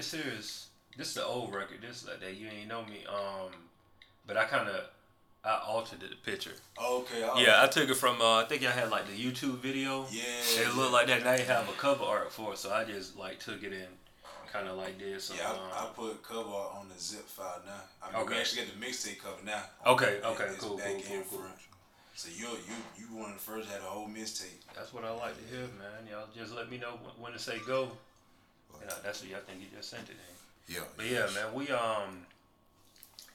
I. This here is this is the old record. This is like that. You ain't know me. Um, but I kind of I altered the picture. Okay. all Yeah, I took it from. Uh, I think I had like the YouTube video. Yeah. It looked like that. Now you have a cover art for it, so I just like took it in, kind of like this. So, Yeah, um, I, I put cover art on the zip file now. I mean, we actually got the mixtape cover now. Okay, okay, it's cool, cool, and cool, cool. front. So you you you one of the first had a whole mixtape. That's what I like to hear, man. Y'all just let me know when to say go. Yeah, that's what I think you just sent it in. Yeah. But yeah, man, we um,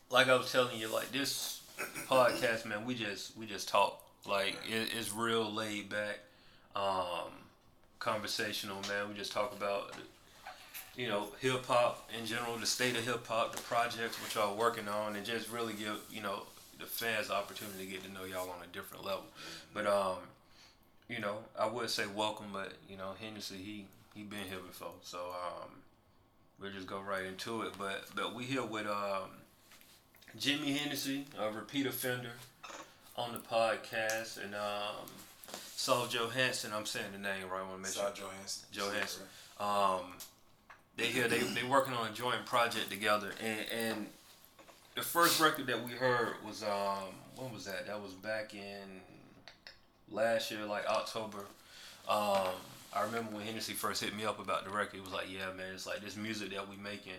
like I was telling you, like this podcast, man, we just we just talk. Like it, it's real laid back, um, conversational, man. We just talk about, you know, hip hop in general, the state of hip hop, the projects which y'all working on, and just really give you know the fans the opportunity to get to know y'all on a different level. But um, you know, I would say welcome, but you know, Hennec he he been here before, so um, we'll just go right into it. But but we here with um, Jimmy Hennec, a repeat offender, on the podcast, and um, South Johansson. I'm saying the name right. I want to make sure. South Johansson. Johansson. Um, they here they they working on a joint project together, and and the first record that we heard was um when was that? That was back in last year, like October. Um, I remember when Hennec first hit me up about the record. It was like, yeah, man, it's like this music that we making,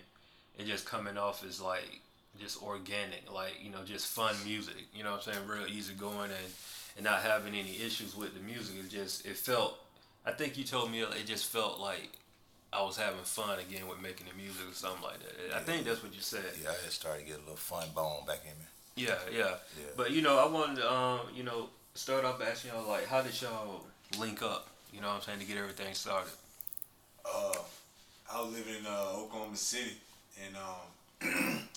it just coming off as like just organic, like you know, just fun music. You know what I'm saying? Real easy going and and not having any issues with the music. It just it felt. I think you told me it just felt like I was having fun again with making the music or something like that. I think that's what you said. Yeah, I had started to get a little fun bone back in me. Yeah, yeah. Yeah. But you know, I wanted to, um, you know, start off asking y'all like, how did y'all link up? You know what I'm saying to get everything started. Uh, I was living in uh, Oklahoma City, and um,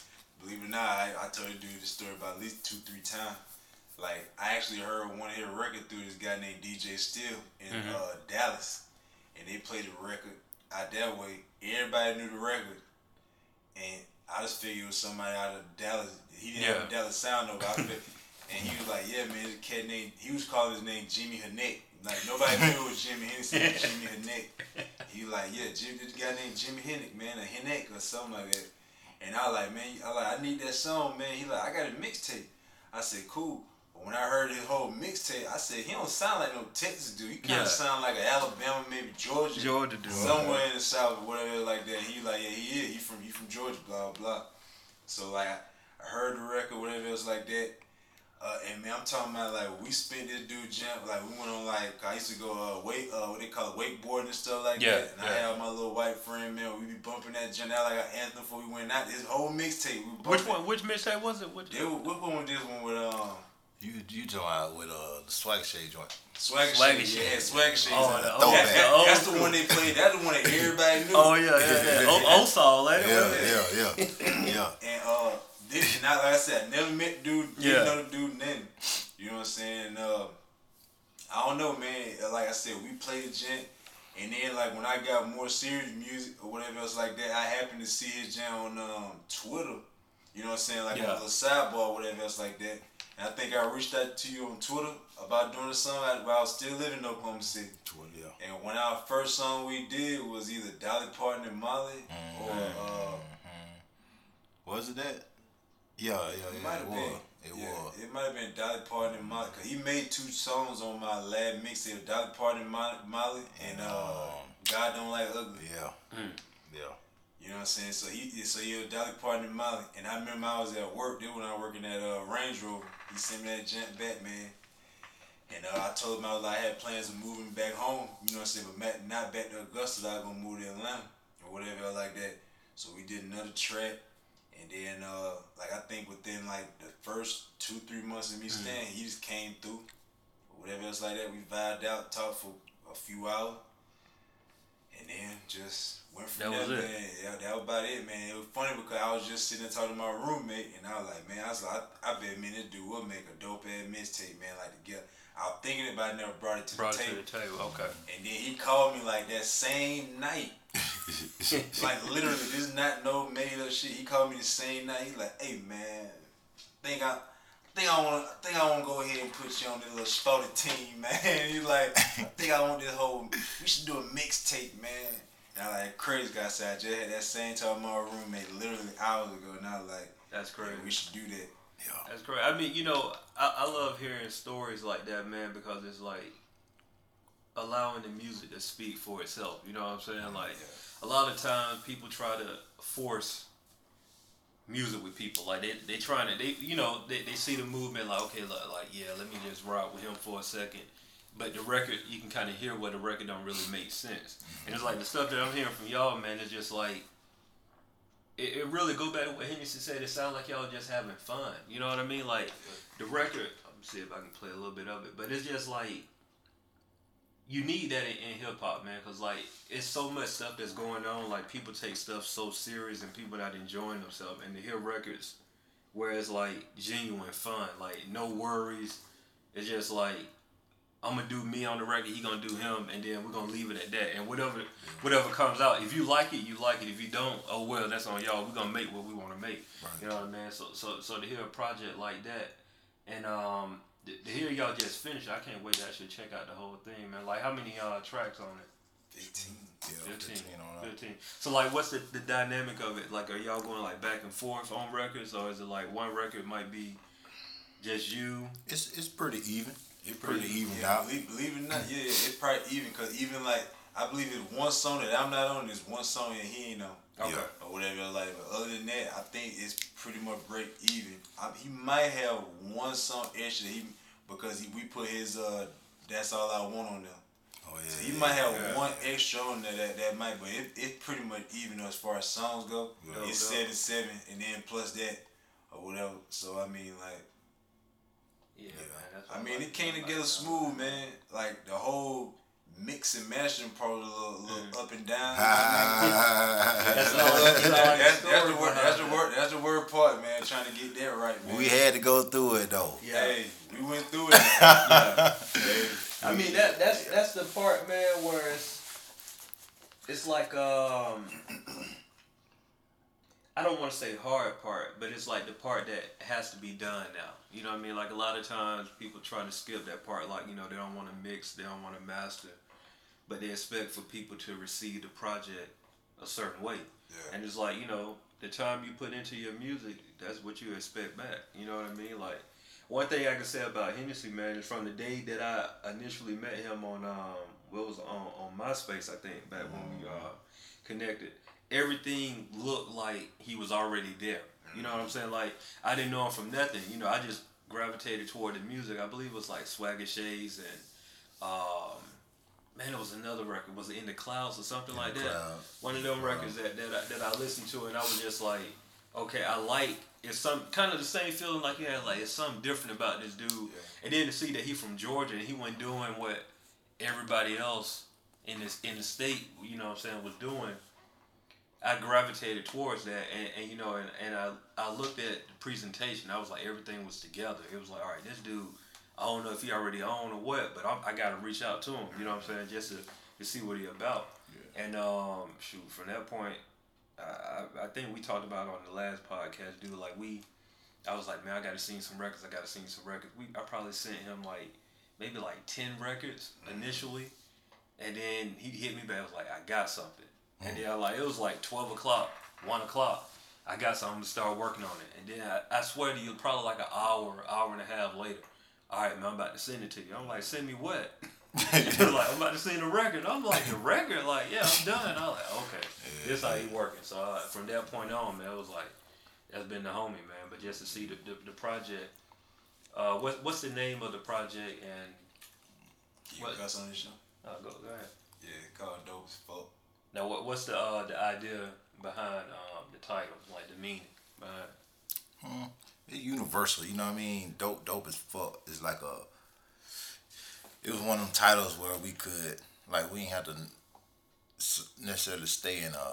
believe it or not, I, I told you dude this story about at least two, three times. Like I actually heard one of his record through this guy named DJ Steele in Mhm. uh, Dallas, and they played the record out that way. Everybody knew the record, and I just figured it was somebody out of Dallas. He didn't have a Dallas sound though. but I figured, and he was like, "Yeah, man, this cat named he was calling his name Jimmy Hanek. Like nobody knew it was Jimmy Hennec, it was Jimmy Hanek. He was like, yeah, Jimmy, this guy named Jimmy Hennick, man, a Hennick or something like that. And I was like, man, I like, I need that song, man. He like, I got a mixtape. I said, cool. But when I heard his whole mixtape, I said, he don't sound like no Texas dude. He kind of Yeah. sound like an Alabama, maybe Georgia, Georgia dude. somewhere in the South or whatever like that. He like, yeah, he is. He from he from Georgia, blah blah. So like, I heard the record, whatever else like that. Uh, and man, I'm talking about like we spent this dude jump like we went on like I used to go uh wait uh what they call it wakeboarding and stuff like Yeah, that. And I yeah. had my little white friend man, we be bumping that jump out like an anthem before we went out. This whole mixtape. We Which one? Which mixtape was it? Which? They, what one was this one with um You you joined out with uh the swag shade joint. Swagger Swagger Shades? Shades. Yeah, Swagger shade. Oh, on the- it. oh, That- yeah, that- that's the one they played. That's the one that everybody knew. Oh yeah, yeah, yeah. O- Osal, ain't it? Yeah, yeah, yeah, yeah. And uh, this not like I said, I never met dude, Yeah. didn't know the dude then. You know what I'm saying? Uh, I don't know, man. Like I said, we played the gent, and then like when I got more serious music or whatever else like that, I happened to see his gent on um, Twitter. You know what I'm saying? Like Yeah. a little sidebar, or whatever else like that. And I think I reached out to you on Twitter about doing a song while I was still living in Oklahoma City. Twitter, yeah. And when our first song we did was either Dolly Parton and Molly or uh, Was it that? Yeah, yeah, yeah. might It have was. been. It yeah, was. It might have been Dolly Parton and Molly. Cause he made two songs on my lab mixtape, Dolly Parton and Molly, and uh, Um, God Don't Like Ugly. Yeah. Mm. Yeah. You know what I'm saying? So he, so he was Dolly Parton and Molly, and I remember I was at work. Then when I was working at uh, Range Rover, he sent me that junk back, man. And uh, I told him I was like, I had plans of moving back home. You know what I'm saying? But ma- not back to Augusta. I was gonna move to Atlanta or whatever like that. So we did another track. And then, uh, like I think within like the first two, three months of me staying, he just came through, whatever else like that. We vibed out, talked for a few hours, and then just went from That there, was it. man. Yeah, that was about it, man. It was funny because I was just sitting there talking to my roommate, and I was like, man, I was like, I, I bet me this dude will make a dope ass mixtape, man. Like to get, I was thinking it, but I never brought it to Brought the it to table. the table. Okay. And then he called me like that same night. like literally, this is not no made up shit. He called me the same night. He like, hey man, think I think I want I think I want to go ahead and put you on this little sporty team, man. He like, I think I want this whole. We should do a mixtape, man. And I like crazy guy said I just had that same talk with my roommate literally hours ago, and I was like, That's crazy. yeah, we should do that. Yeah. That's great. I mean, you know, I, I love hearing stories like that, man, because it's like allowing the music to speak for itself. You know what I'm saying? Like a lot of times people try to force music with people. Like they they trying to they you know they, they see the movement like okay like, like yeah let me just rock with him for a second. But the record, you can kind of hear where the record don't really make sense. And it's like the stuff that I'm hearing from y'all, man, is just like it, it really go back to what Henderson said. It sounds like y'all just having fun. You know what I mean? Like the record. I'm see if I can play a little bit of it, but it's just like you need that in, in hip hop, man, because like it's so much stuff that's going on. Like people take stuff so serious, and people not enjoying themselves. And to hear records where it's like genuine fun, like no worries. It's just like I'm gonna do me on the record, he gonna do him, and then we're gonna leave it at that. And whatever whatever comes out, if you like it, you like it. If you don't, oh well, that's on y'all. We're gonna make what we want to make. Right. You know what I mean? So so so to hear a project like that, and um to, hear y'all just finish, I can't wait to actually check out the whole thing, man. Like how many uh tracks on it? 15. Yeah, 15. 15 on 15. So like, what's the, the dynamic of it? Like, are y'all going like back and forth on records, or is it like one record might be just you? It's it's pretty even. It's pretty, Pretty- even Yeah, out. believe, believe it or not, yeah, it's probably even because even like I believe it's one song that I'm not on, there's one song that he ain't on. Okay. Yeah. or whatever. Like, but other than that, I think it's pretty much break even. I, he might have one song extra that he because he, we put his uh, "That's All I Want" on there. Oh yeah. So he yeah, might have yeah. one extra on there that, that might, but it, it's pretty much even as far as songs go. Yeah. it's Dope, dope. seven seven, and then plus that or whatever. So I mean, like, Yeah, Yeah. man. That's I mean, it came like together that. smooth, man. Like the whole mix and mashing part, a little, little Mm. up and down. That's That's, all- that's all that's, the that's, story the word. That's the word. That's the word part, man. Trying to get that right, man. we had to go through it though. Yeah. Hey, we went through it. yeah. Hey, I mean that that's that's the part, man, where it's it's like um I don't want to say hard part, but it's like the part that has to be done now. You know what I mean? Like a lot of times people try to skip that part, like you know they don't want to mix, they don't want to master, but they expect for people to receive the project a certain way. Yeah. And it's like you know the time you put into your music, that's what you expect back. You know what I mean? Like one thing I can say about Hennec, man, is from the day that I initially met him on um, what was on on MySpace, I think, back when we uh connected. Everything looked like he was already there. You know what I'm saying? Like I didn't know him from nothing. You know, I just gravitated toward the music. I believe it was like Swagger Shades and um, man, it was another record. Was it In the Clouds or something like the that? Clouds. One of them records that that I, that I listened to, and I was just like, okay, I like. It's some kind of the same feeling like yeah, like it's something different about this dude. And then to see that he from Georgia and he wasn't doing what everybody else in this in the state, you know what I'm saying, was doing. I gravitated towards that, and, and you know, and, and I, I looked at the presentation. I was like, everything was together. It was like, all right, this dude, I don't know if he already owned or what, but I'm, I got to reach out to him. You know what I'm saying, just to, to see what he about. And um, shoot, from that point, I, I, I think we talked about it on the last podcast, dude. Like we, I was like, man, I got to see some records. I got to see some records. We, I probably sent him like maybe like ten records initially, and then he hit me back. I was like, I got something. And then I like it was like twelve o'clock, one o'clock. I got something to start working on it. And then I, I swear to you, probably like an hour, hour and a half later. All right, man, I'm about to send it to you. I'm like, send me what? Like, I'm about to send the record. I'm like, the record? Like, yeah, I'm done. I'm like, okay, this how he working. So uh, from that point on, man, it was like, that's been the homie, man. But just to see the the, the project. Uh, what what's the name of the project? And You What? cuss on this show? uh, go go ahead. Yeah, called dope as fuck. Now, what what's the uh, the idea behind um, the title, like the meaning behind? Hmm. It's universal, you know what I mean? Dope, dope as fuck. It's like a. It was one of them titles where we could, like, we ain't have to necessarily stay in a.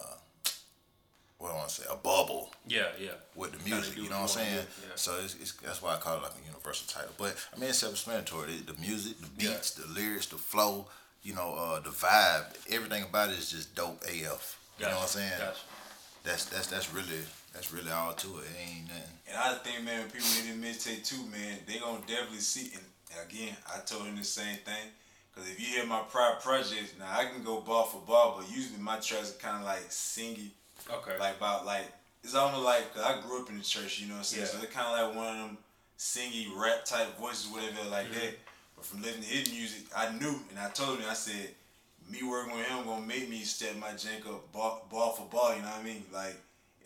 What do I want to say? A bubble Yeah, yeah. with the music. You know what I'm saying? yeah. So it's, it's that's why I call it like a universal title. But I mean, it's self-explanatory. The, the music, the Yeah. beats, the lyrics, the flow. You know, uh, the vibe. Everything about it is just dope AF. You know what I'm saying? Gotcha. That's that's that's really that's really all to it. It ain't nothing. And I think, man, when people hear this mixtape too, man, they gonna definitely see. And again, I told him the same thing. Cause if you hear my prior projects, now I can go ball for ball, but usually my tracks are kind of like singy, Okay. like about like it's almost like 'cause I grew up in the church, you know what I'm saying. Yeah. So it's kind of like one of them singy rap type voices, whatever like Mm-hmm. that. But from listening to his music, I knew, and I told him, I said, me working with him gonna make me step my jank up ball, bar for ball. You know what I mean? Like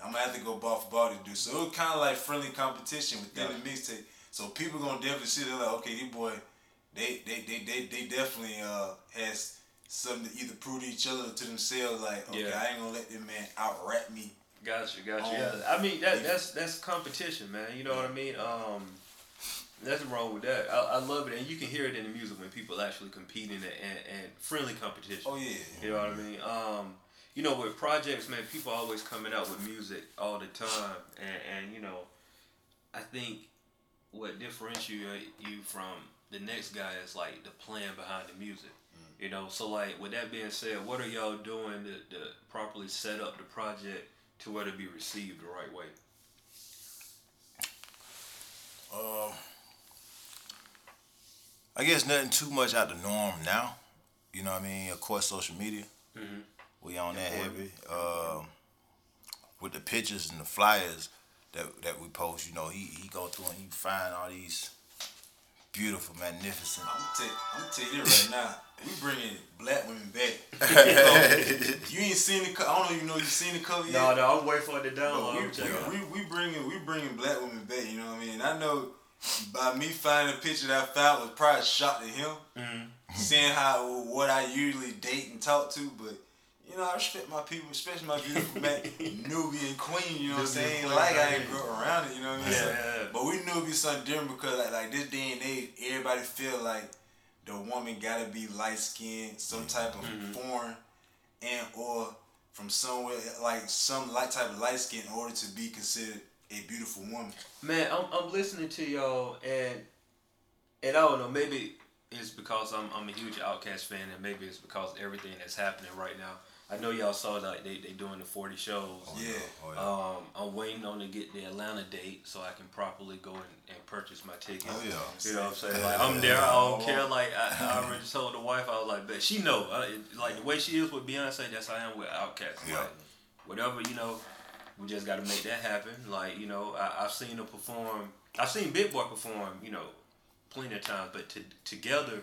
I'm gonna have to go bar for bar to do. So it was kind of like friendly competition within Yeah. the mixtape. So people gonna definitely see they're like, okay, these boy, they they they they, they definitely uh has something to either prove to each other or to themselves. Like, okay, Yeah. I ain't gonna let this man out rap me. Gotcha, gotcha. Um, yeah, I mean that that's that's competition, man. You know what I mean? Um, nothing wrong with that. I, I love it, and you can hear it in the music when people actually competing and, and, and friendly competition. Oh yeah. You know what I mean? Um, you know, with projects, man, people always coming out with music all the time, and, and you know, I think what differentiates you from the next guy is like the plan behind the music. You know, so like with that being said, what are y'all doing to, to properly set up the project to where to be received the right way? Um, I guess nothing too much out the norm now. You know what I mean? Of course, social media. Mhm. We on that heavy. Um, with the pictures and the flyers that that we post, you know, he he go through and he find all these beautiful, magnificent. I'm gonna tell, I'm gonna tell you right now. We bringing black women back. you ain't seen the. co- I don't even know you seen the cover yet. No, no, I'm waiting for it to download. we, I'm checking it out. we, we, we bringing we bringing black women back. You know what I mean? And I know by me finding a picture that I found was probably a shock to him, Mhm. seeing how what I usually date and talk to. But you know, I respect my people, especially my beautiful man, Nubian queen. You know what I'm saying? queen, Like I ain't grew up around it. You know what I mean? Yeah, So- yeah. But we knew it'd be something different because like, like this day and age, everybody feel like the woman gotta be light skinned, some type of Mm-hmm. foreign, and or from somewhere like some light type of light skin in order to be considered a beautiful woman. Man, I'm, I'm listening to y'all and and I don't know, maybe it's because I'm I'm a huge Outkast fan and maybe it's because everything that's happening right now. I know y'all saw like they they doing the 40 shows. Yeah. Oh, yeah. Um, I'm waiting on to get the Atlanta date so I can properly go and, and purchase my ticket. Oh, yeah. You know what I'm saying? Like I'm there. I don't care. Like I, I already told the wife, I was like, but she know. I, like the way she is with Beyonce, that's how I am with Outkast. Yeah. Like whatever you know, we just got to make that happen. Like you know, I, I've seen her perform. I've seen Big Boi perform. You know, plenty of times, but to, together,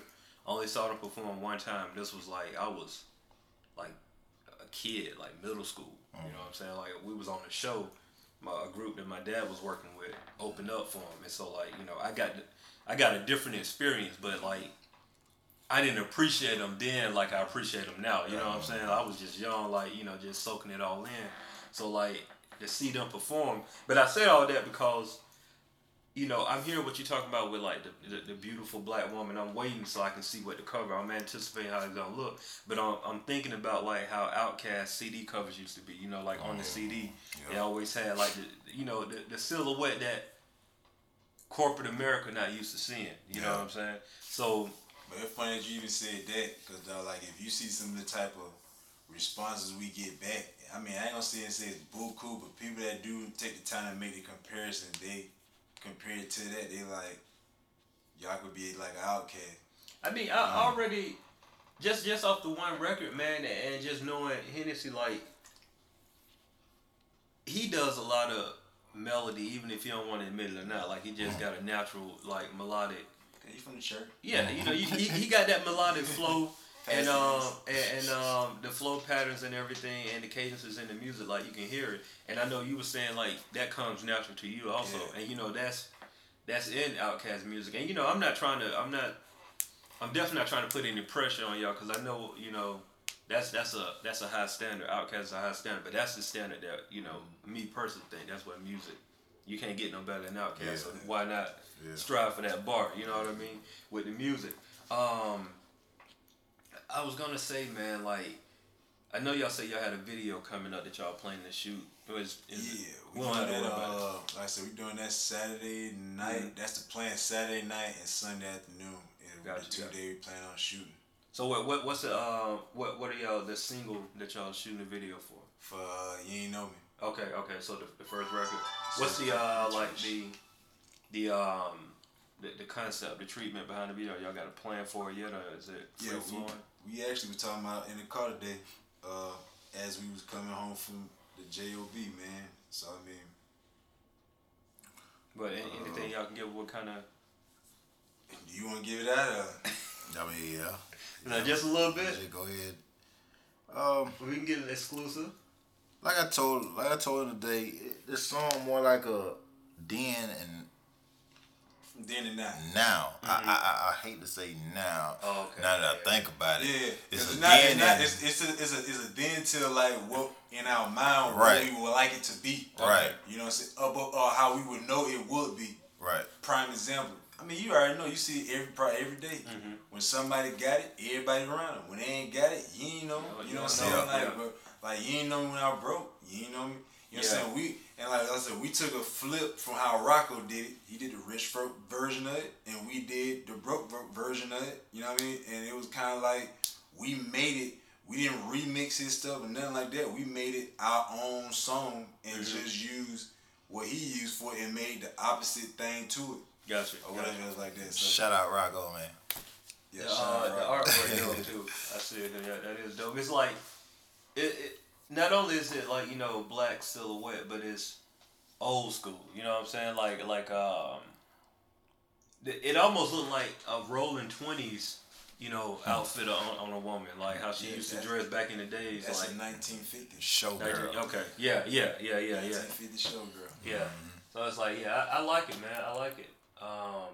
I only saw them perform one time. This was like I was like kid, like middle school. You know what I'm saying? Like we was on the show, my group that my dad was working with opened up for him, and so like you know I got I got a different experience, but like I didn't appreciate them then like I appreciate them now. You know what I'm saying? I was just young, like you know, just soaking it all in. So like to see them perform, but I say all that because you know, I'm hearing what you're talking about with like the, the, the beautiful black woman. I'm waiting so I can see what the cover. I'm anticipating how it's gonna look, but I'm, I'm thinking about like how Outkast CD covers used to be. You know, like on the oh, CD, they always had like the you know the, the silhouette that corporate America not used to seeing. You know what I'm saying? So But it's funny that you even said that because like if you see some of the type of responses we get back, I mean I ain't gonna say and say it's bull cool, but people that do take the time to make the comparison, they compare it to that, they like y'all could be like an Outkast. I mean, I mm-hmm. already just just off the one record, man, and just knowing Hennec, like he does a lot of melody, even if you don't want to admit it or not. Like he just mm. got a natural, like melodic. Okay, you from the church? Yeah, you know, you, he, he got that melodic flow. And um and, and um the flow patterns and everything and the cadences in the music like you can hear it and I know you were saying like that comes natural to you also Yeah. and you know that's that's in Outkast music and you know I'm not trying to I'm not I'm definitely not trying to put any pressure on y'all because I know you know that's that's a that's a high standard. Outkast is a high standard, but that's the standard that you know me personally think that's what music. You can't get no better than Outkast. So why not Yeah. strive for that bar? You know what I mean with the music. Um, I was gonna say, man, like I know y'all say y'all had a video coming up that y'all planning to shoot. It was, is Yeah, we we don't doing have to that. worry. Uh, like I said, we doing that Saturday night. That's the plan. Saturday night and Sunday afternoon. Is Gotcha, the two gotcha. day we plan on shooting. So what what what's the uh, what what are y'all the single that y'all shooting the video for? For uh, you ain't know me. Okay, okay. So the, the first record. What's the uh like the the um the, the concept, the treatment behind the video? Y'all got a plan for it yet, or is it free Yeah, flowing? We, we actually were talking about in the car today, uh, as we was coming home from the JOB, man. So I mean, But a- anything y'all can give? What kind of? do you want to give it out? Or? I mean, yeah. Now, just a little bit. Just go ahead. Um, We can get an exclusive. like I told, like I told him today, it- this song more like a den and Then and now. now. I, I I I hate to say now. Mm-hmm. Oh, okay. Now that I think about it, Yeah, it's it's, a not. It's then not. and It's, it's a. It's a. It's a then till like what in our mind Right. what we would like it to be. Right. You know what I'm saying? Or, but- or how we would know it would be. right. Prime example. I mean, you already know. You see it every probably every day. Mm-hmm. When somebody got it, everybody around them. When they ain't got it, you ain't know. Yeah, You you know what I'm saying? Like, Yeah. but, like you ain't know when I broke. You ain't know me. You know what I'm saying? We and like I said, we took a flip from how Rocko did it. He did the rich ver- version of it, and we did the broke ver- version of it. You know what I mean? And it was kind of like we made it. We didn't remix his stuff or nothing like that. We made it our own song and Mm-hmm. just used what he used for it and made the opposite thing to it Gotcha. or gotcha. whatever else like that. So Shout out Rocko, man. yeah, The, shout uh, out the artwork dope too. I see it. Yeah, that is dope. It's like it, it. Not only is it like you know black silhouette, but it's old school. You know what I'm saying? Like like um, it it almost looked like a rolling twenties. You know, outfit on, on a woman, like how she Yeah, used to dress back in the days. That's like a 1950. Showgirl. okay, yeah, yeah, yeah, yeah, yeah. 1950 showgirl. Yeah. So it's like, yeah, I, I like it, man. I like it. Um,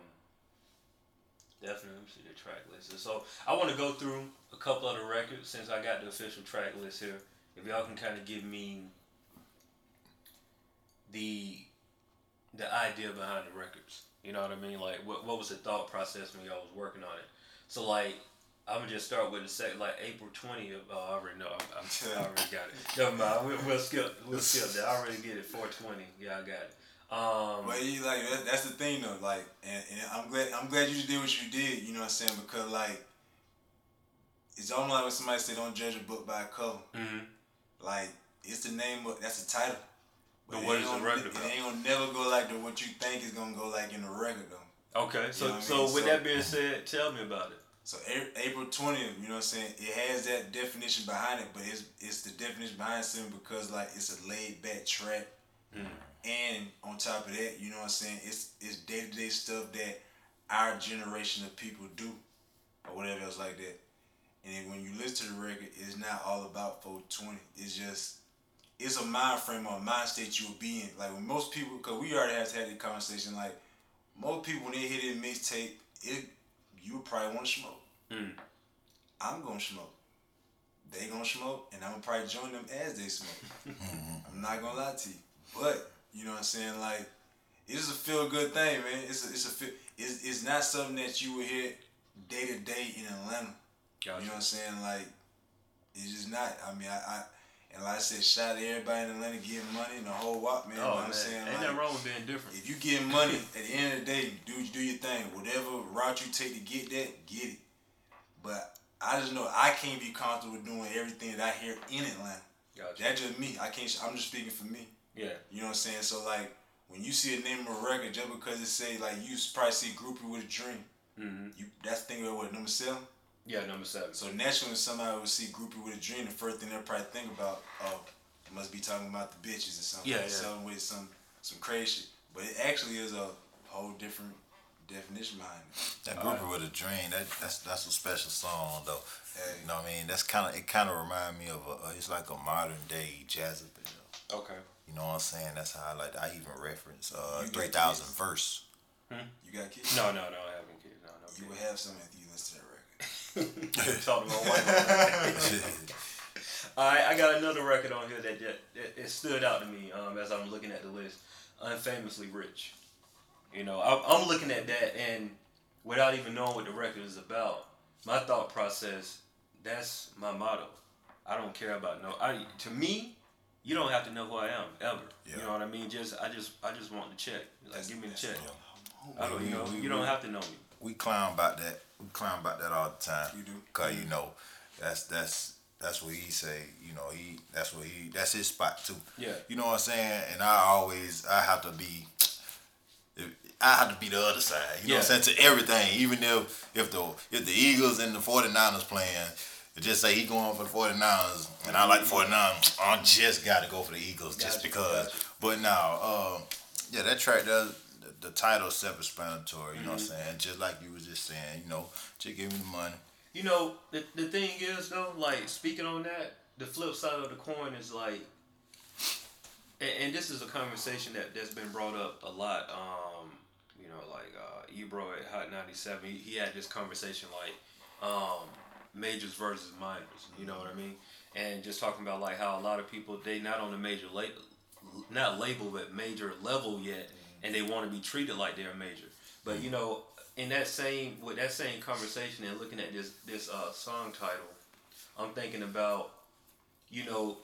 definitely, let me see the track list. So I want to go through a couple of the records since I got the official track list here. If y'all can kind of give me the the idea behind the records. You know what I mean? Like, what what was the thought process when y'all was working on it? So like. I'm gonna just start with the second, like April 20th. Oh, I already know. I'm, I'm, I already got it. Never mind. We'll, we'll skip. We'll skip that. I already get it. 420. Yeah, I got it. Um, But you like that, that's the thing though. Like, and, and I'm glad I'm glad you did what you did. You know what I'm saying? Because like, it's almost like when somebody say don't judge a book by a cover. mhm. Like, it's the name of that's the title. But it what ain't the record It about? ain't gonna never go like the what you think is gonna go like in the record though. Okay, so You know what I so mean? with So- that being said, tell me about it. So April twentieth, you know what I'm saying? It has that definition behind it, but it's it's the definition behind something because like it's a laid back track, Mm. and on top of that, you know what I'm saying? It's it's day to day stuff that our generation of people do, or whatever else like that. And then when you listen to the record, it's not all about 420. It's just it's a mind frame or a mind state you'll be in. Like when most people, cause we already have had the conversation. Like most people when they hear this mixtape, it you would probably want to smoke. Mm. I'm gonna smoke. They gonna smoke, and I'm gonna probably join them as they smoke. I'm not gonna lie to you, but you know what I'm saying. Like it is a feel good thing, man. It's a it's a feel. It's, it's not something that you would hear day to day in Atlanta. Gotcha. You know what I'm saying? Like it's just not. I mean, I, I and like I said, shout out to everybody in Atlanta getting money and the whole walk, man. you know oh what I'm saying? ain't Like, nothing wrong with being different. if you get money, at the end of the day, do do your thing. Whatever route you take to get that, get it. But I just know I can't be comfortable doing everything that I hear in Atlanta. Gotcha. That's just me. I can't. I'm just speaking for me. Yeah. You know what I'm saying? So like, when you see a name of a record, just because it say like you probably see Groupie with a Dream, hmm you that's thinking about what number seven. Yeah, number seven. So naturally, when somebody would see Groupie with a Dream, the first thing they'll probably think about, oh, they must be talking about the bitches or something. Yeah, yeah. Something with some some crazy shit. But it actually is a whole different definition behind it. That Groupie with a dream. That that's that's a special song though. Hey. You know what I mean? That's kind of it. Kind of remind me of a. Uh, it's like a modern day jazz Jezebel. okay. You know what I'm saying? That's how I like. I even reference uh, You three thousand kids? verse. You got kids? No, no, no. I haven't kids. No, no. You kids. would have some if you listen to that record. Talk to my wife. All right, I got another record on here that, that, that it stood out to me um, as I'm looking at the list. Unfamously Rich. You know, I'm, I'm looking at that and without even knowing what the record is about, my thought process, that's my motto. I don't care about no. I to me, you don't have to know who I am ever. You know what I mean? Just I just I just want the check. Like give me the check. Yeah. I don't, you know, We- you we- don't have to know me. we clown about that. We clown about that all the time. You do? Cause you know, that's that's that's what he say. You know, he that's what he that's his spot too. Yeah. You know what I'm saying? And I always I have to be. I have to be the other side. You know what I'm saying? To everything. Even if if the if the Eagles and the 49ers playing, just say he going for the 49ers and I like the 49ers, I just gotta go for the Eagles just Gotcha, because. But now, um, yeah, that track does the, the title self explanatory, you know what I'm saying? Just like you was just saying, you know, just give me the money. You know, the, the thing is though, like speaking on that, the flip side of the coin is like, and, and this is a conversation that that's been brought up a lot. Um, you know, like uh, Ebro at Hot ninety seven, he, he had this conversation like, um, majors versus minors. You know what I mean? And just talking about like how a lot of people they not on the major label, not label but major level yet, and they want to be treated like they're a major. But you know, in that same with that same conversation and looking at this this uh, song title, I'm thinking about, you know,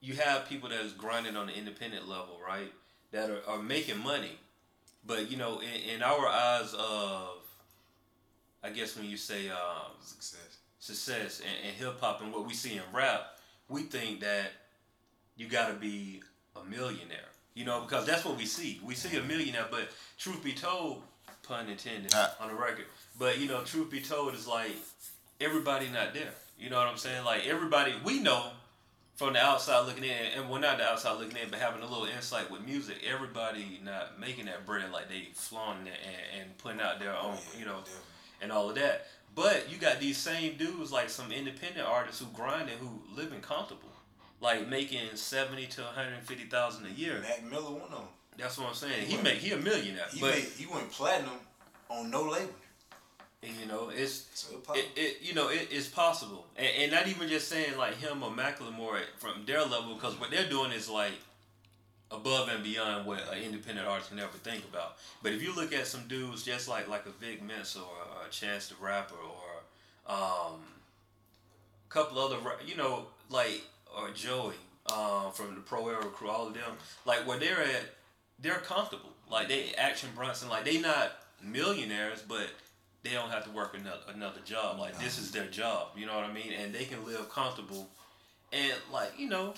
you have people that is grinding on the independent level, right? That are, are making money, but you know, in, in our eyes of, I guess when you say um, Success. success and, and hip hop and what we see in rap, we think that you got to be a millionaire. You know, because that's what we see. We see a millionaire, but truth be told, pun intended Ah. on the record. But you know, truth be told, is like everybody not there. You know what I'm saying? Like everybody we know from the outside looking in, and well, not the outside looking in, but having a little insight with music. Everybody not making that bread like they flaunting it and, and putting out their own, you know, and all of that. But you got these same dudes like some independent artists who grinding who living comfortable, like making seventy to one hundred fifty thousand a year. Mac Miller, one of them. That's what I'm saying. He make he a millionaire, He but made, he went platinum on no label. you know it's So it it, you know it, it's possible, and, and not even just saying like him or Macklemore from their level, because what they're doing is like above and beyond what an independent artist can ever think about. But if you look at some dudes just like like a Vic Mensa or a Chance the Rapper or um, a couple other you know like or Joey um, from the Pro Era crew, all of them like where they're at, they're comfortable. Like they Action Bronson, like they not millionaires, but they don't have to work another another job. Like this is their job, you know what I mean? And they can live comfortable. And like you know,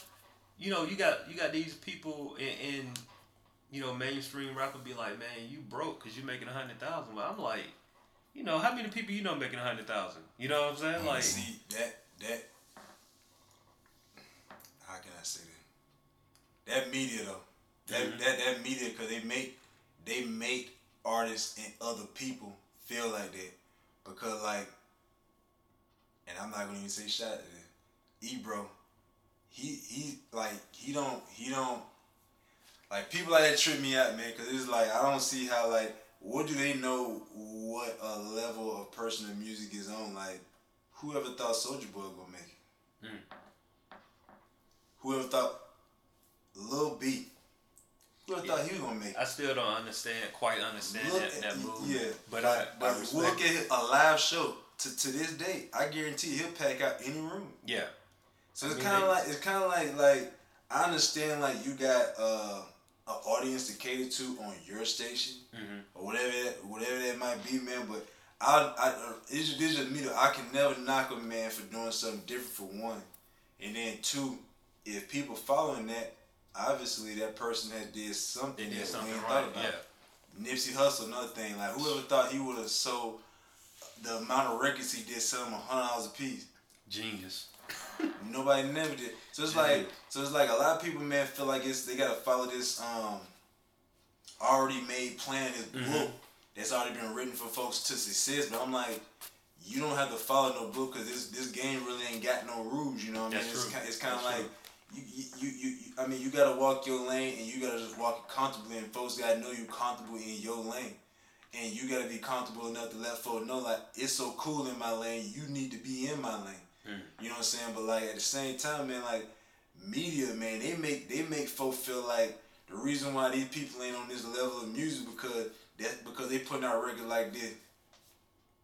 you know you got you got these people in, in you know mainstream rapper be like, man, you broke because you're making a hundred thousand. Well, I'm like, you know, how many people you know making a hundred thousand? You know what I'm saying? Like, See that that. How can I say that? That media though, that Mhm. that that media because they make they make artists and other people feel like that because like, and I'm not gonna even say shot. Ebro, he he like he don't he don't like people like that trip me out man because it's like I don't see how like what do they know what a level of personal music is on like whoever thought Soulja Boy gonna make it Mm. Whoever thought Lil B whoever thought he was gonna make it I still don't understand, quite understand Look that, at- that move. yeah but I, but I look at a live show to, to this day I guarantee he'll pack out any room yeah, So I it's mean, kind of like it's kind of like like I understand like you got uh, an audience to cater to on your station Mhm. or whatever that, whatever that might be, man. But I I uh, it's just, it's just me. I can never knock a man for doing something different for one, and then two, if people following that, obviously that person has did something they did that we something ain't right. thought about. Yeah, Nipsey Hussle, another thing. Like whoever thought he would have sold the amount of records he did, sell them a hundred dollars a piece. genius. Nobody never did. So it's like so it's like a lot of people man feel like it's they gotta follow this um already made plan, this Mhm. book that's already been written for folks to success. But I'm like, you don't have to follow no book because this this game really ain't got no rules. You know what I mean? That's It's true. it's kind of like. true. You, you, you, you, I mean, you gotta walk your lane and you gotta just walk it comfortably, and folks gotta know you comfortable in your lane. And you gotta be comfortable enough to let folks know, like, it's so cool in my lane, you need to be in my lane. Mm. You know what I'm saying? But like at the same time, man, like media, man, they make they make folks feel like the reason why these people ain't on this level of music because that because they putting out records like this.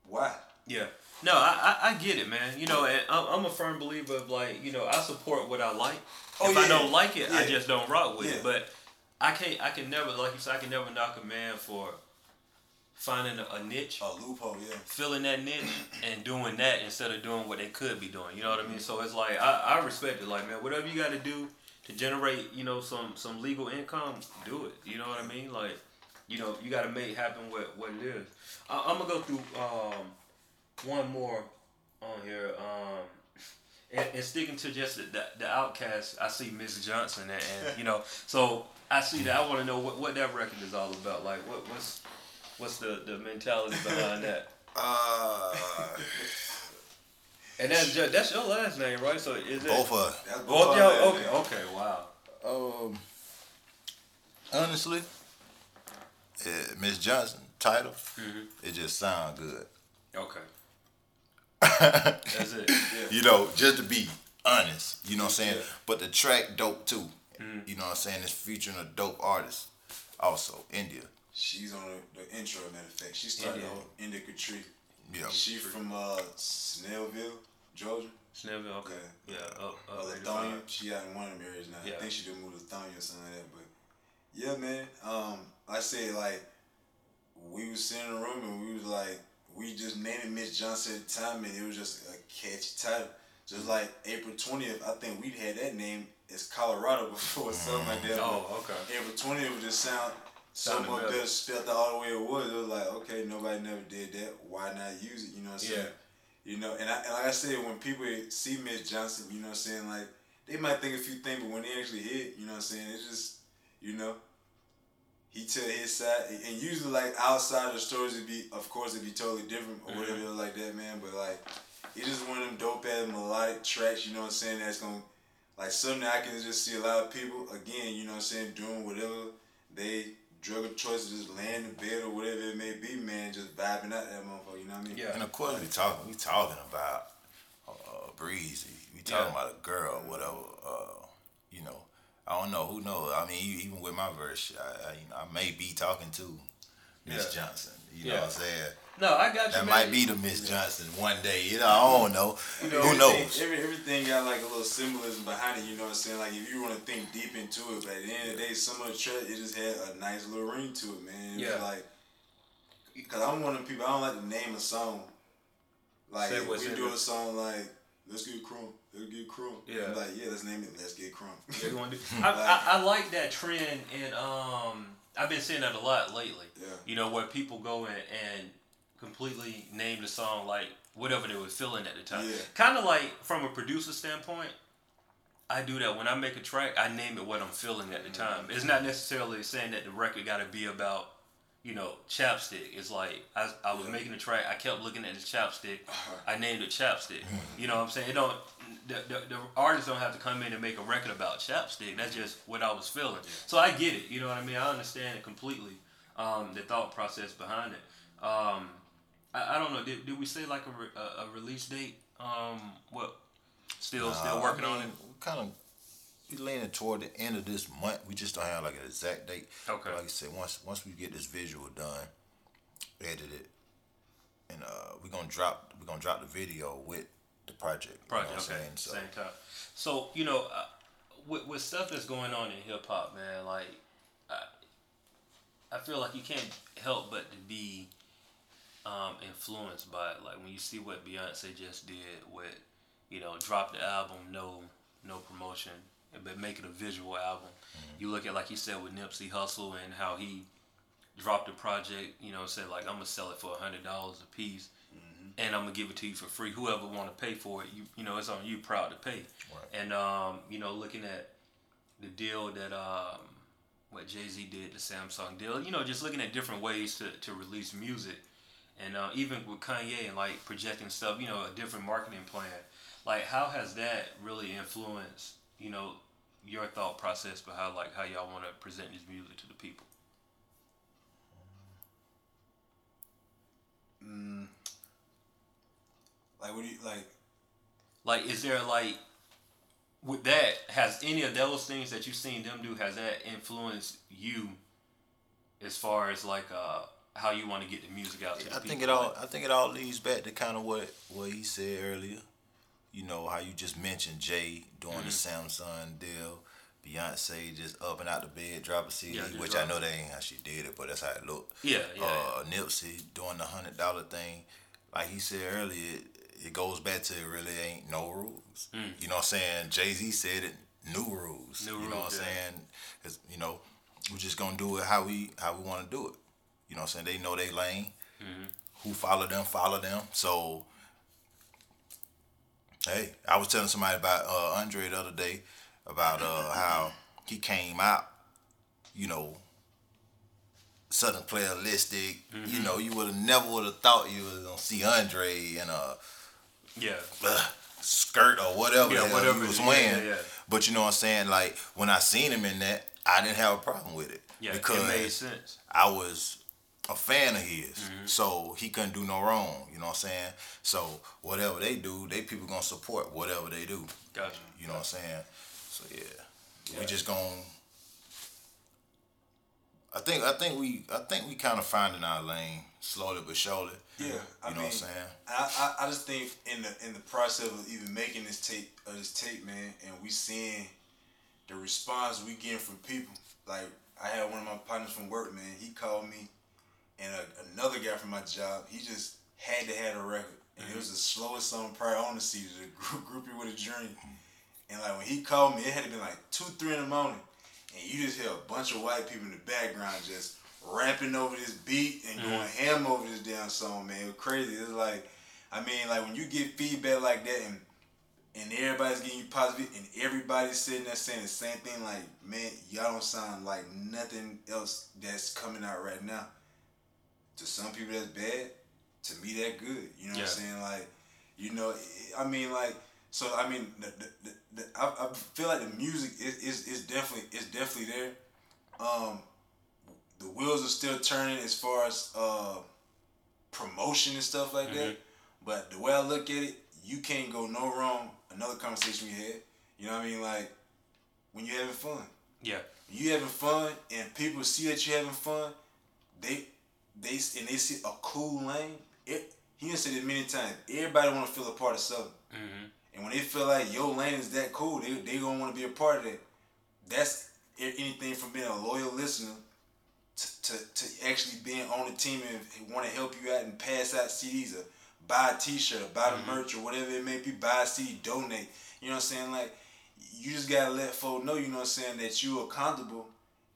Why? Yeah. No, I, I, I get it, man. You know, and I'm, I'm a firm believer of like, you know, I support what I like. Oh, if I don't like it, I just don't rock with Yeah. it. But I can't, I can never, like you said, I can never knock a man for finding a, niche, A loophole, yeah. filling that niche, and doing that instead of doing what they could be doing. You know what I mean? So it's like I, I respect it. Like man, whatever you got to do to generate, you know, some some legal income, do it. You know what I mean? Like you know, you got to make happen what what it is. I, I'm gonna go through um, one more on here. Um, and, and sticking to just the, the, the Outkast, I see Miss Johnson, and, and you know, so I see that. I want to know what, what that record is all about. Like, what what's what's the, the mentality behind that? Uh, And that's just, that's your last name, right? So is it both of both y'all? Okay, okay, wow. um, honestly, eh, Miss Johnson title, Mhm. it just sound good. Okay, that's it. you know, just to be honest, you know what I'm saying? Yeah. But the track dope too. Mhm. You know what I'm saying? It's featuring a dope artist. Also, India. She's on the, the intro, matter of fact. She started India. on India Tree. Yeah. She from uh, Snellville, Georgia. Snellville, okay. Yeah, up, Uh, up Lithonia. She out in one of them areas now. Yeah. I think she did move to Lithonia or something like that. But yeah, man. Um, I said like we was sitting in a room and we was like we just named it Miss Johnson at the time and it was just a catchy title. Just like April twentieth, I think we'd had that name as Colorado before or something like that. Oh, okay. April twentieth would just sound so much better. spelled out all the way it was. It was like, okay, nobody never did that. Why not use it? You know what I'm saying? You know, and, I, and like I said, when people see Miss Johnson, you know what I'm saying, like they might think a few things, but when they actually hit, you know what I'm saying, it's just, you know, he tell his side, and usually like outside of the stories, it'd be, of course, it'd be totally different or whatever Mm-hmm. like that, man. But like, it's just one of them dope ass melodic tracks, you know what I'm saying, that's gonna, like something I can just see a lot of people again, you know what I'm saying, doing whatever they drug of choice, just laying in bed or whatever it may be, man, just vibing out that motherfucker, you know what I mean? Yeah. And of course, we talking we talking about uh, breezy. We talking Yeah. about a girl, whatever. Uh, you know, I don't know. Who knows? I mean, even with my verse, I, I, you know, I may be talking to Miss Yeah. Johnson. You know what I'm saying? No, I got you. That man. might be the Miss Johnson one day. You know, I don't know. You Who know, everything- knows? Every, everything got like a little symbolism behind it. You know what I'm saying? Like if you want to think deep into it, but at the end of the day, some of the track it just had a nice little ring to it, man. It Yeah. like, cause I'm one of them people. I don't like to name a song. Like Say if we it. a song like Let's Get Crunk, Let's Get Crunk. Yeah. I'm like yeah, let's name it Let's Get Crunk. Yeah, you wanna I, I, I like that trend, and um, I've been seeing that a lot lately. Yeah. You know, where people go in and completely name the song like whatever they were feeling at the time. Yeah. Kind of like from a producer standpoint, I do that when I make a track. I name it what I'm feeling at the Mm-hmm. time. It's not necessarily saying that the record got to be about. You know, chapstick. It's like I, I was Yeah. making a track. I kept looking at the chapstick. Uh-huh. I named it chapstick. You know what I'm saying? It don't the, the, the artists don't have to come in and make a record about chapstick. That's just what I was feeling. So I get it. You know what I mean? I understand it completely. Um, the thought process behind it. Um, I, I don't know. Did, did we say like a, re, a, a release date? Um, what? Still still working I on it. Kind of we leaning toward the end of this month. We just don't have like an exact date. Okay. But like I said, once once we get this visual done, edited, and uh, we're gonna drop we're gonna drop the video with the project. you know Project. okay. So, Same time. So you know, uh, with with stuff that's going on in hip hop, man, like I, I feel like you can't help but to be um, influenced by it. Like when you see what Beyonce just did with, you know, drop the album, no no promotion, but make it a visual album. You look at like you said with Nipsey Hussle and how he dropped a project, you know, said like I'm gonna sell it for a hundred dollars a piece, and I'm gonna give it to you for free. Whoever want to pay for it, you you know, it's on you. Proud to pay. Right. And um, you know, looking at the deal that um, what Jay Z did, the Samsung deal. You know, just looking at different ways to, to release music, and uh, even with Kanye and like projecting stuff. You know, a different marketing plan. Like, how has that really influenced you know your thought process behind like how y'all want to present this music to the people? Mm. Like what do you like? Like, is there like with that has any of those things that you've seen them do has that influenced you as far as like uh how you want to get the music out to the I people? think it all. I think it all leads back to kind of what what he said earlier. You know how you just mentioned Jay doing the Mm-hmm. Samsung deal, Beyonce just up and out the bed, drop a CD, Yeah, which I know that ain't how she did it, but that's how it looked. Yeah, yeah. Uh, Nipsey doing the hundred dollar thing, like he said earlier, it, it goes back to it really ain't no rules. You know what I'm saying? Jay Z said it, new rules. Mm. New you know what I'm yeah. saying? It's, you know, we're just gonna do it how we how we want to do it. You know what I'm saying? They know they lane. Who follow them, follow them. So, hey, I was telling somebody about uh, Andre the other day about uh, how he came out, you know, Southern playalistic. You know, you would have never would have thought you was gonna see Andre in a Yeah. uh, skirt or whatever Yeah, whatever he was wearing. yeah, yeah. But you know what I'm saying? Like when I seen him in that, I didn't have a problem with it Yeah. because it made sense. I was a fan of his. Mm-hmm. So he couldn't do no wrong. You know what I'm saying? So whatever they do, they people gonna support whatever they do. Gotcha. You know what I'm saying? So yeah, we just gonna. I think I think we I think we kind of finding our lane slowly but surely. Yeah, I You know mean, what I'm saying? I, I, I just think in the in the process of even making this tape of this tape, man, and we seeing the response we getting from people. Like I had one of my partners from work, man. He called me, and a, another guy from my job. He just had to have a record, and it was the slowest song prior on the the group, groupie with a dream. And like when he called me, it had to been like two, three in the morning, and you just hear a bunch of white people in the background just rapping over this beat and mm-hmm. going ham over this damn song, man. It was crazy. It's like, I mean, like when you get feedback like that and and everybody's getting you positive and everybody's sitting there saying the same thing, like, man, y'all don't sound like nothing else that's coming out right now. To some people that's bad, to me that good. You know what I'm saying? Like, you know, I mean, like, so I mean, the, the, the, I, I feel like the music is, is, is definitely is definitely there. Um, the wheels are still turning as far as uh, promotion and stuff like that. But the way I look at it, you can't go no wrong. Another conversation we had, you know what I mean? Like when you're having fun, Yeah. you having fun, and people see that you're having fun, they they and they see a cool lane. It, he said it many times. Everybody want to feel a part of something. Mm-hmm. And when they feel like your lane is that cool, they they gonna want to be a part of it. That's anything from being a loyal listener to, to, to actually being on the team and want to help you out and pass out CDs or buy a T-shirt or buy the merch or whatever it may be. Buy a CD, donate. You know what I'm saying? Like you just gotta let folk know. You know what I'm saying that you are comfortable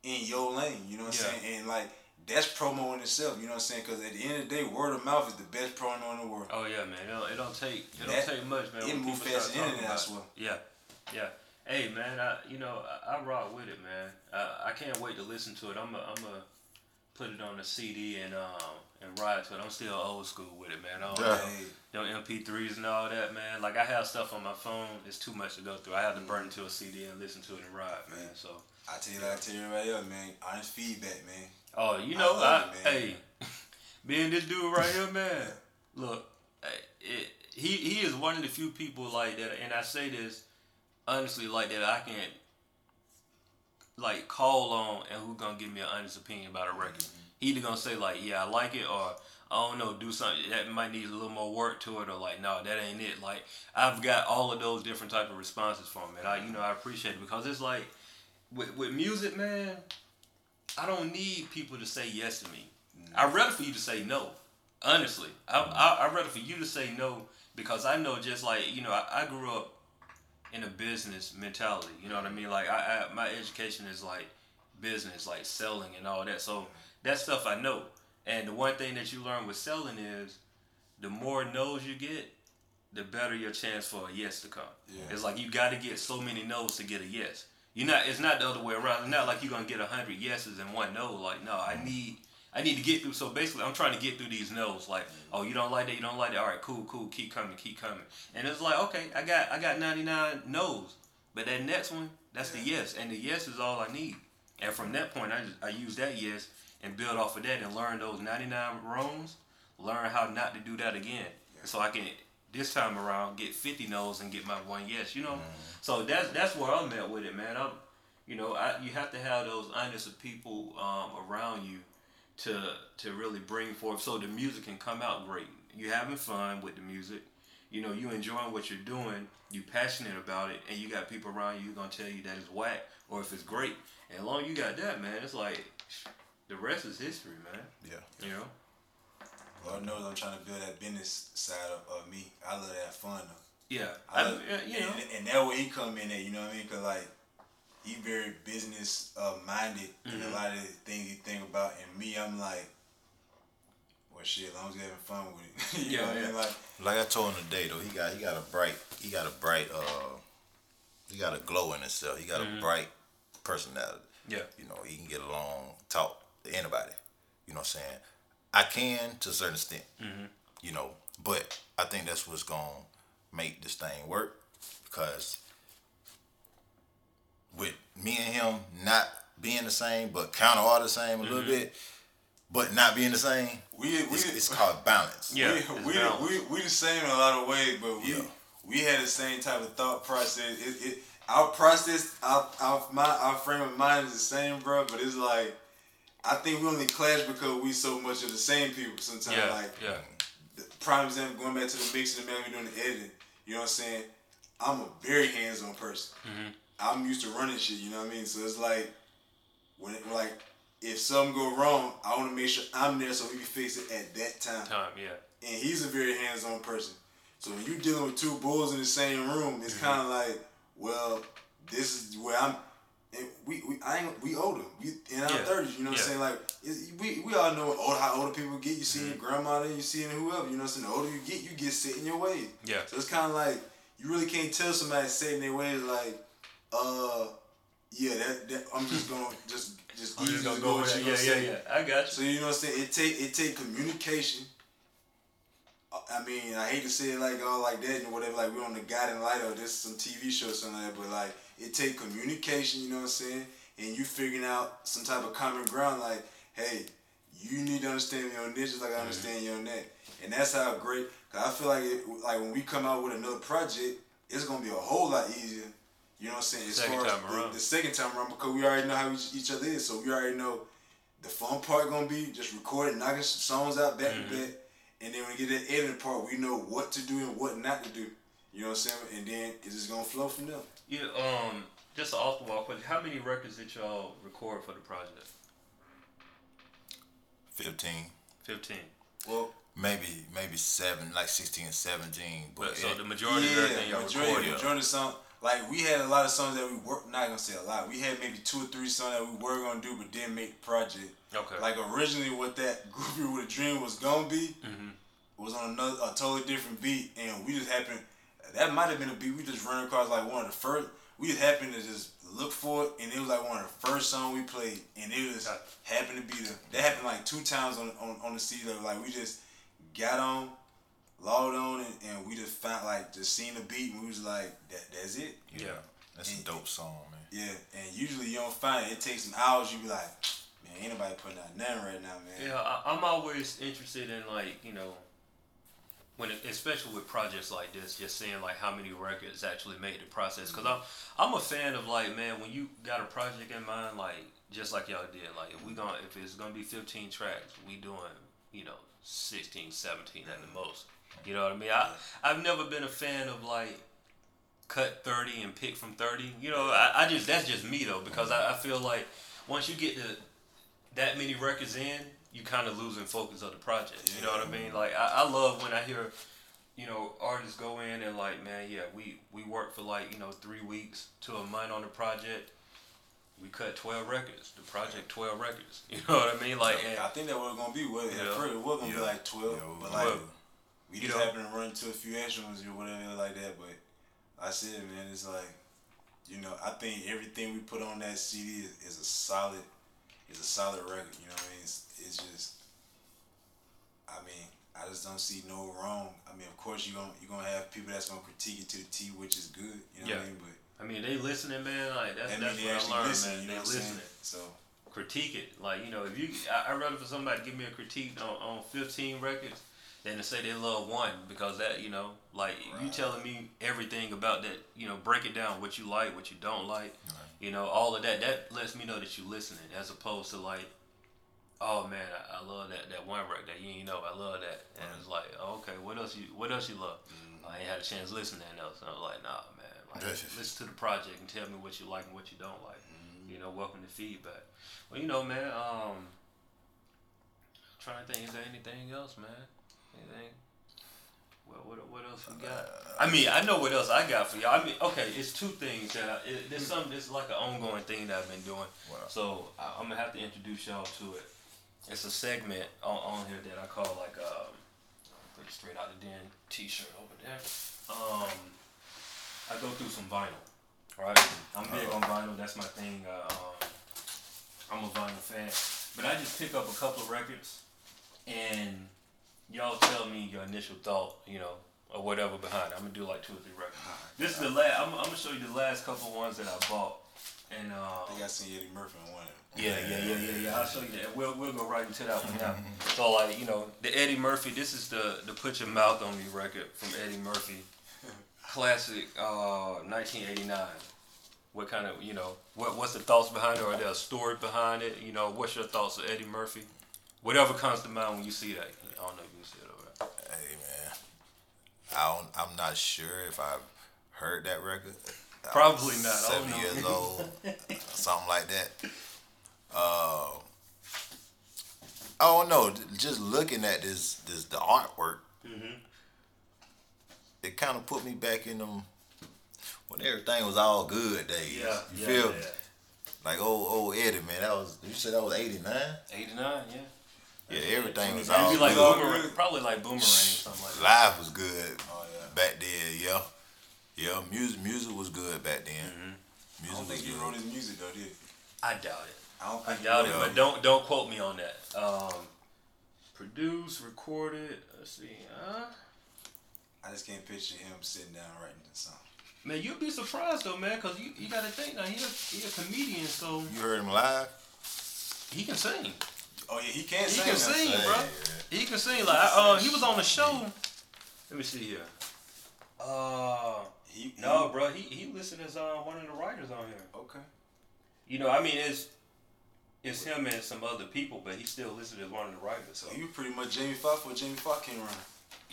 in your lane. You know what I'm saying? And like that's promo in itself. You know what I'm saying? Because at the end of the day, word of mouth is the best promo in the world. Oh yeah, man. It don't, it don't take it That- don't take much, man. it when move people faster start than internet, I swear. Yeah, yeah. Hey man, I you know I, I rock with it, man. I, I can't wait to listen to it. I'm a, I'm a put it on the CD and um and ride to it. I'm still old school with it, man. I don't Yeah. Hey, MP3s and all that, man. Like I have stuff on my phone. It's too much to go through. I have to burn it to a CD and listen to it and ride, man. So. I tell you like I tell everybody else, man. Honest feedback, man. Oh, you know, I, man. hey, being this dude right here, man. Look, eh, it, he he is one of the few people like that, and I say this honestly, like that. I can like call on and who gonna give me an honest opinion about a record. He either gonna say like, yeah, I like it, or I don't know, do something that might need a little more work to it, or like, no, that ain't it. Like I've got all of those different type of responses from it. I you know I appreciate it because it's like with with music, man. I don't need people to say yes to me. I'd rather for you to say no. Honestly, I, I I'd rather for you to say no because I know just like you know I, I grew up in a business mentality. You know what I mean? Like I, I my education is like business, like selling and all that. So that stuff I know. And the one thing that you learn with selling is the more no's you get, the better your chance for a yes to come. Yeah. It's like you got to get so many no's to get a yes. You not. It's not the other way around. It's not like you're gonna get a hundred yeses and one no. Like no, I mm. need. I need to get through. So basically, I'm trying to get through these no's. Like, mm. oh, you don't like that. You don't like that. All right, cool, cool. Keep coming, keep coming. And it's like, okay, I got, I got 99 no's, but that next one, that's the yes, and the yes is all I need. And from that point, I just, I use that yes and build off of that and learn those 99 wrongs. Learn how not to do that again, so I can this time around get 50 no's and get my one yes. You know, so that's that's where I'm at with it, man. I'm, you know, I, you have to have those honest people um, around you to to really bring forth so the music can come out great. You having fun with the music, you know, you enjoying what you're doing, you passionate about it, and you got people around you gonna tell you that it's whack or if it's great. And long you got that, man, it's like the rest is history, man. Yeah. You know. Lord knows I'm trying to build that business side of, of me. I love to have fun though. Yeah. I I, love, yeah, you know. and, and that way he come in at, you know what I mean? Cause like, he very business uh, minded in a lot of the things he think about. And me, I'm like, well, shit, as long as you having fun with it, you Yeah, know what I mean? Like, Like I told him today though, he got he got a bright he got a bright uh he got a glow in himself. He got a bright personality. Yeah. You know, he can get along, talk to anybody. You know what I'm saying? I can to a certain extent. Mm-hmm. You know, but I think that's what's gonna make this thing work because with me and him not being the same, but kind of are the same a little mm-hmm. bit, but not being the same. we, we, It's, it's called balance. Yeah, we, it's we, balanced. we, we the same in a lot of ways, but we Yeah. we had the same type of thought process. It, it our process, our, our my our frame of mind is the same, bro. But it's like I think we only clash because we so much of the same people. Sometimes, Yeah. like yeah. the prime example, going back to the mixing and man, we doing the editing. You know what I'm saying? I'm a very hands-on person. Mm-hmm. I'm used to running shit. You know what I mean? So it's like when it, like if something go wrong, I want to make sure I'm there so we can fix it at that time Time. Yeah. and he's a very hands-on person. So when you're dealing with two bulls in the same room, it's kind of like, well, this is where I'm. And we we I ain't, we older. We in our Yeah. thirties. You know what Yeah. I'm saying? Like we we all know old, how older people get. You see your grandmother, you see whoever. You know what I'm saying? The older you get, you get set in your ways. Yeah. So it's kind of like you really can't tell somebody set in their ways. Like, uh, yeah, that, that I'm just gonna just just I'm easy just gonna to go with you. know Yeah, yeah, yeah. I got you. So you know what I'm saying? It take it take communication. I mean, I hate to say it like all like that and whatever. Like we're on the guiding light or this some TV show or something like that. But like it take communication. You know what I'm saying? And you figuring out some type of common ground. Like, hey, you need to understand me on this just like I understand you on that. And that's how great. Cause I feel like it, like when we come out with another project, it's gonna be a whole lot easier. You know what I'm saying? As Second far as the- the second time around because we already know how each, each other is. So we already know the fun part gonna be just recording, knocking s- songs out back Mm-hmm. to back, and then when we get the editing part, we know what to do and what not to do. You know what I'm saying? And then it's just gonna flow from there. Yeah. Um. Just an off the wall question. How many records did y'all record for the project? Fifteen. Fifteen. Well, Maybe maybe seven, like sixteen and seventeen. But But so it- the majority of everything y'all majority, recorded. majority of song. Like we had a lot of songs that we were not gonna say a lot. We had maybe two or three songs that we were gonna do, but didn't make the project. Okay. Like originally, what that Groupie with a Dream was gonna be Mhm. was on another a totally different beat, and we just happened. That might have been a beat we just ran across like one of the first. We just happened to just look for it, and it was like one of the first songs we played, and it was Gotcha. happened to be the. That happened like two times on on, on the CD. Like we just got on, logged on, and, and we just found like just seen the beat, and we was like, that that's it. yeah, that's a dope song, man. Yeah, and usually you don't find it. It takes some hours. You be like, man, ain't nobody putting out nothing right now, man. Yeah, I, I'm always interested in like you know, when it, especially with projects like this, just seeing like how many records actually made the process. Cause I'm I'm a fan of like man, when you got a project in mind, like just like y'all did, like if we gonna if it's gonna be 15 tracks, we doing you know 16, 17 at the most. You know what I mean? I I've never been a fan of like cut 30 and pick from 30. You know, I, I just that's just me though because I, I feel like once you get to that many records in, you kind of losing focus of the project. You know what I mean? Like I, I love when I hear, you know, artists go in and like, man, yeah, we we work for like you know three weeks to a month on the project. We cut twelve records. The project twelve records. You know what I mean? Like, and, I think that was gonna be what Yeah. at first it was gonna be like twelve, Yeah, but like was. we You just know. happened to run into a few extra ones or whatever like that. But I said, man, it's like you know, I think everything we put on that CD is, is a solid, is a solid record. You know what I mean? It's, it's just, I mean, I just don't see no wrong. I mean, of course you gonna you gonna have people that's gonna critique it to the T, which is good. You know what I Yeah. mean? But I mean, they listening, man. Like that's that that's what I learned, listen. man. You They know what I'm listening. So critique it. Like, you know, if you, I, I'd rather for somebody to give me a critique on, on 15 records than to say they love one because that, you know, like you telling me everything about that, you know, break it down, what you like, what you don't like, you know, all of that, that lets me know that you listening as opposed to like, oh man, I, I love that, that one record that you ain't know, I love that. And it's like, okay, what else you, what else you love? Mm-hmm. I ain't had a chance to listen to anything else. And I was like, nah, man, like, listen to the project and tell me what you like and what you don't like. Mm-hmm. You know, welcome to feedback. Well, you know, man. Um, trying to think, is there anything else, man? Anything? What, what, what else we got? Uh, I mean, I know what else I got for y'all. I mean, okay, it's two things that I, it, there's something. It's like an ongoing thing that I've been doing. Wow. So I, I'm gonna have to introduce y'all to it. It's a segment on, on here that I call like um, straight out the den T-shirt over there. Um, I go through some vinyl, right? I'm big on vinyl. That's my thing. Uh, um, I'm a vinyl fan, but I just pick up a couple of records, and y'all tell me your initial thought, you know, or whatever behind it. I'm gonna do like two or three records. This is the last. I'm, I'm gonna show you the last couple ones that I bought, and uh, I think I seen Eddie Murphy in one yeah, yeah, yeah, yeah, yeah. I'll show you that. We'll we'll go right into that one now. So like you know, the Eddie Murphy. This is the the Put Your Mouth on Me record from Eddie Murphy, classic, uh, 1989. What kind of you know what what's the thoughts behind it? Or there a story behind it? You know, what's your thoughts of Eddie Murphy? Whatever comes to mind when you see that. I don't know if you see it over there. Hey man, I don't, I'm not sure if I've heard that record. Probably not. Seven years old, something like that. Uh, I don't know. Just looking at this, this the artwork, Mm-hmm. it kind of put me back in them when everything was all good days. Yeah, you yeah, feel yeah. like old old Eddie man. That was you said that was eighty nine. 89, yeah. Yeah, everything was all like good. boomerang, probably like boomerang or something like that. Life was good Oh yeah. back then, yeah. Yeah, music music was good back then. Mm-hmm. I Music don't was think he good. wrote his music though, did he? I doubt it. I don't I doubt it, but don't don't quote me on that. Um, produced, recorded. Let's see. Uh, I just can't picture him sitting down writing the song. man, you'd be surprised though, man, because you, you got to think now. He a, he a comedian, so You heard him live? he can sing. Oh yeah, he can sing. He sing. can now. sing, Hey, bro. He can sing. Like uh, he was on the show. Let me see here. Uh, He, no, bro. He he listed as uh, one of the writers on here. Okay. You know, I mean, it's it's him and some other people, but he's still listed as one of the writers. So So he pretty much Jamie Foxx before Jamie Foxx came around.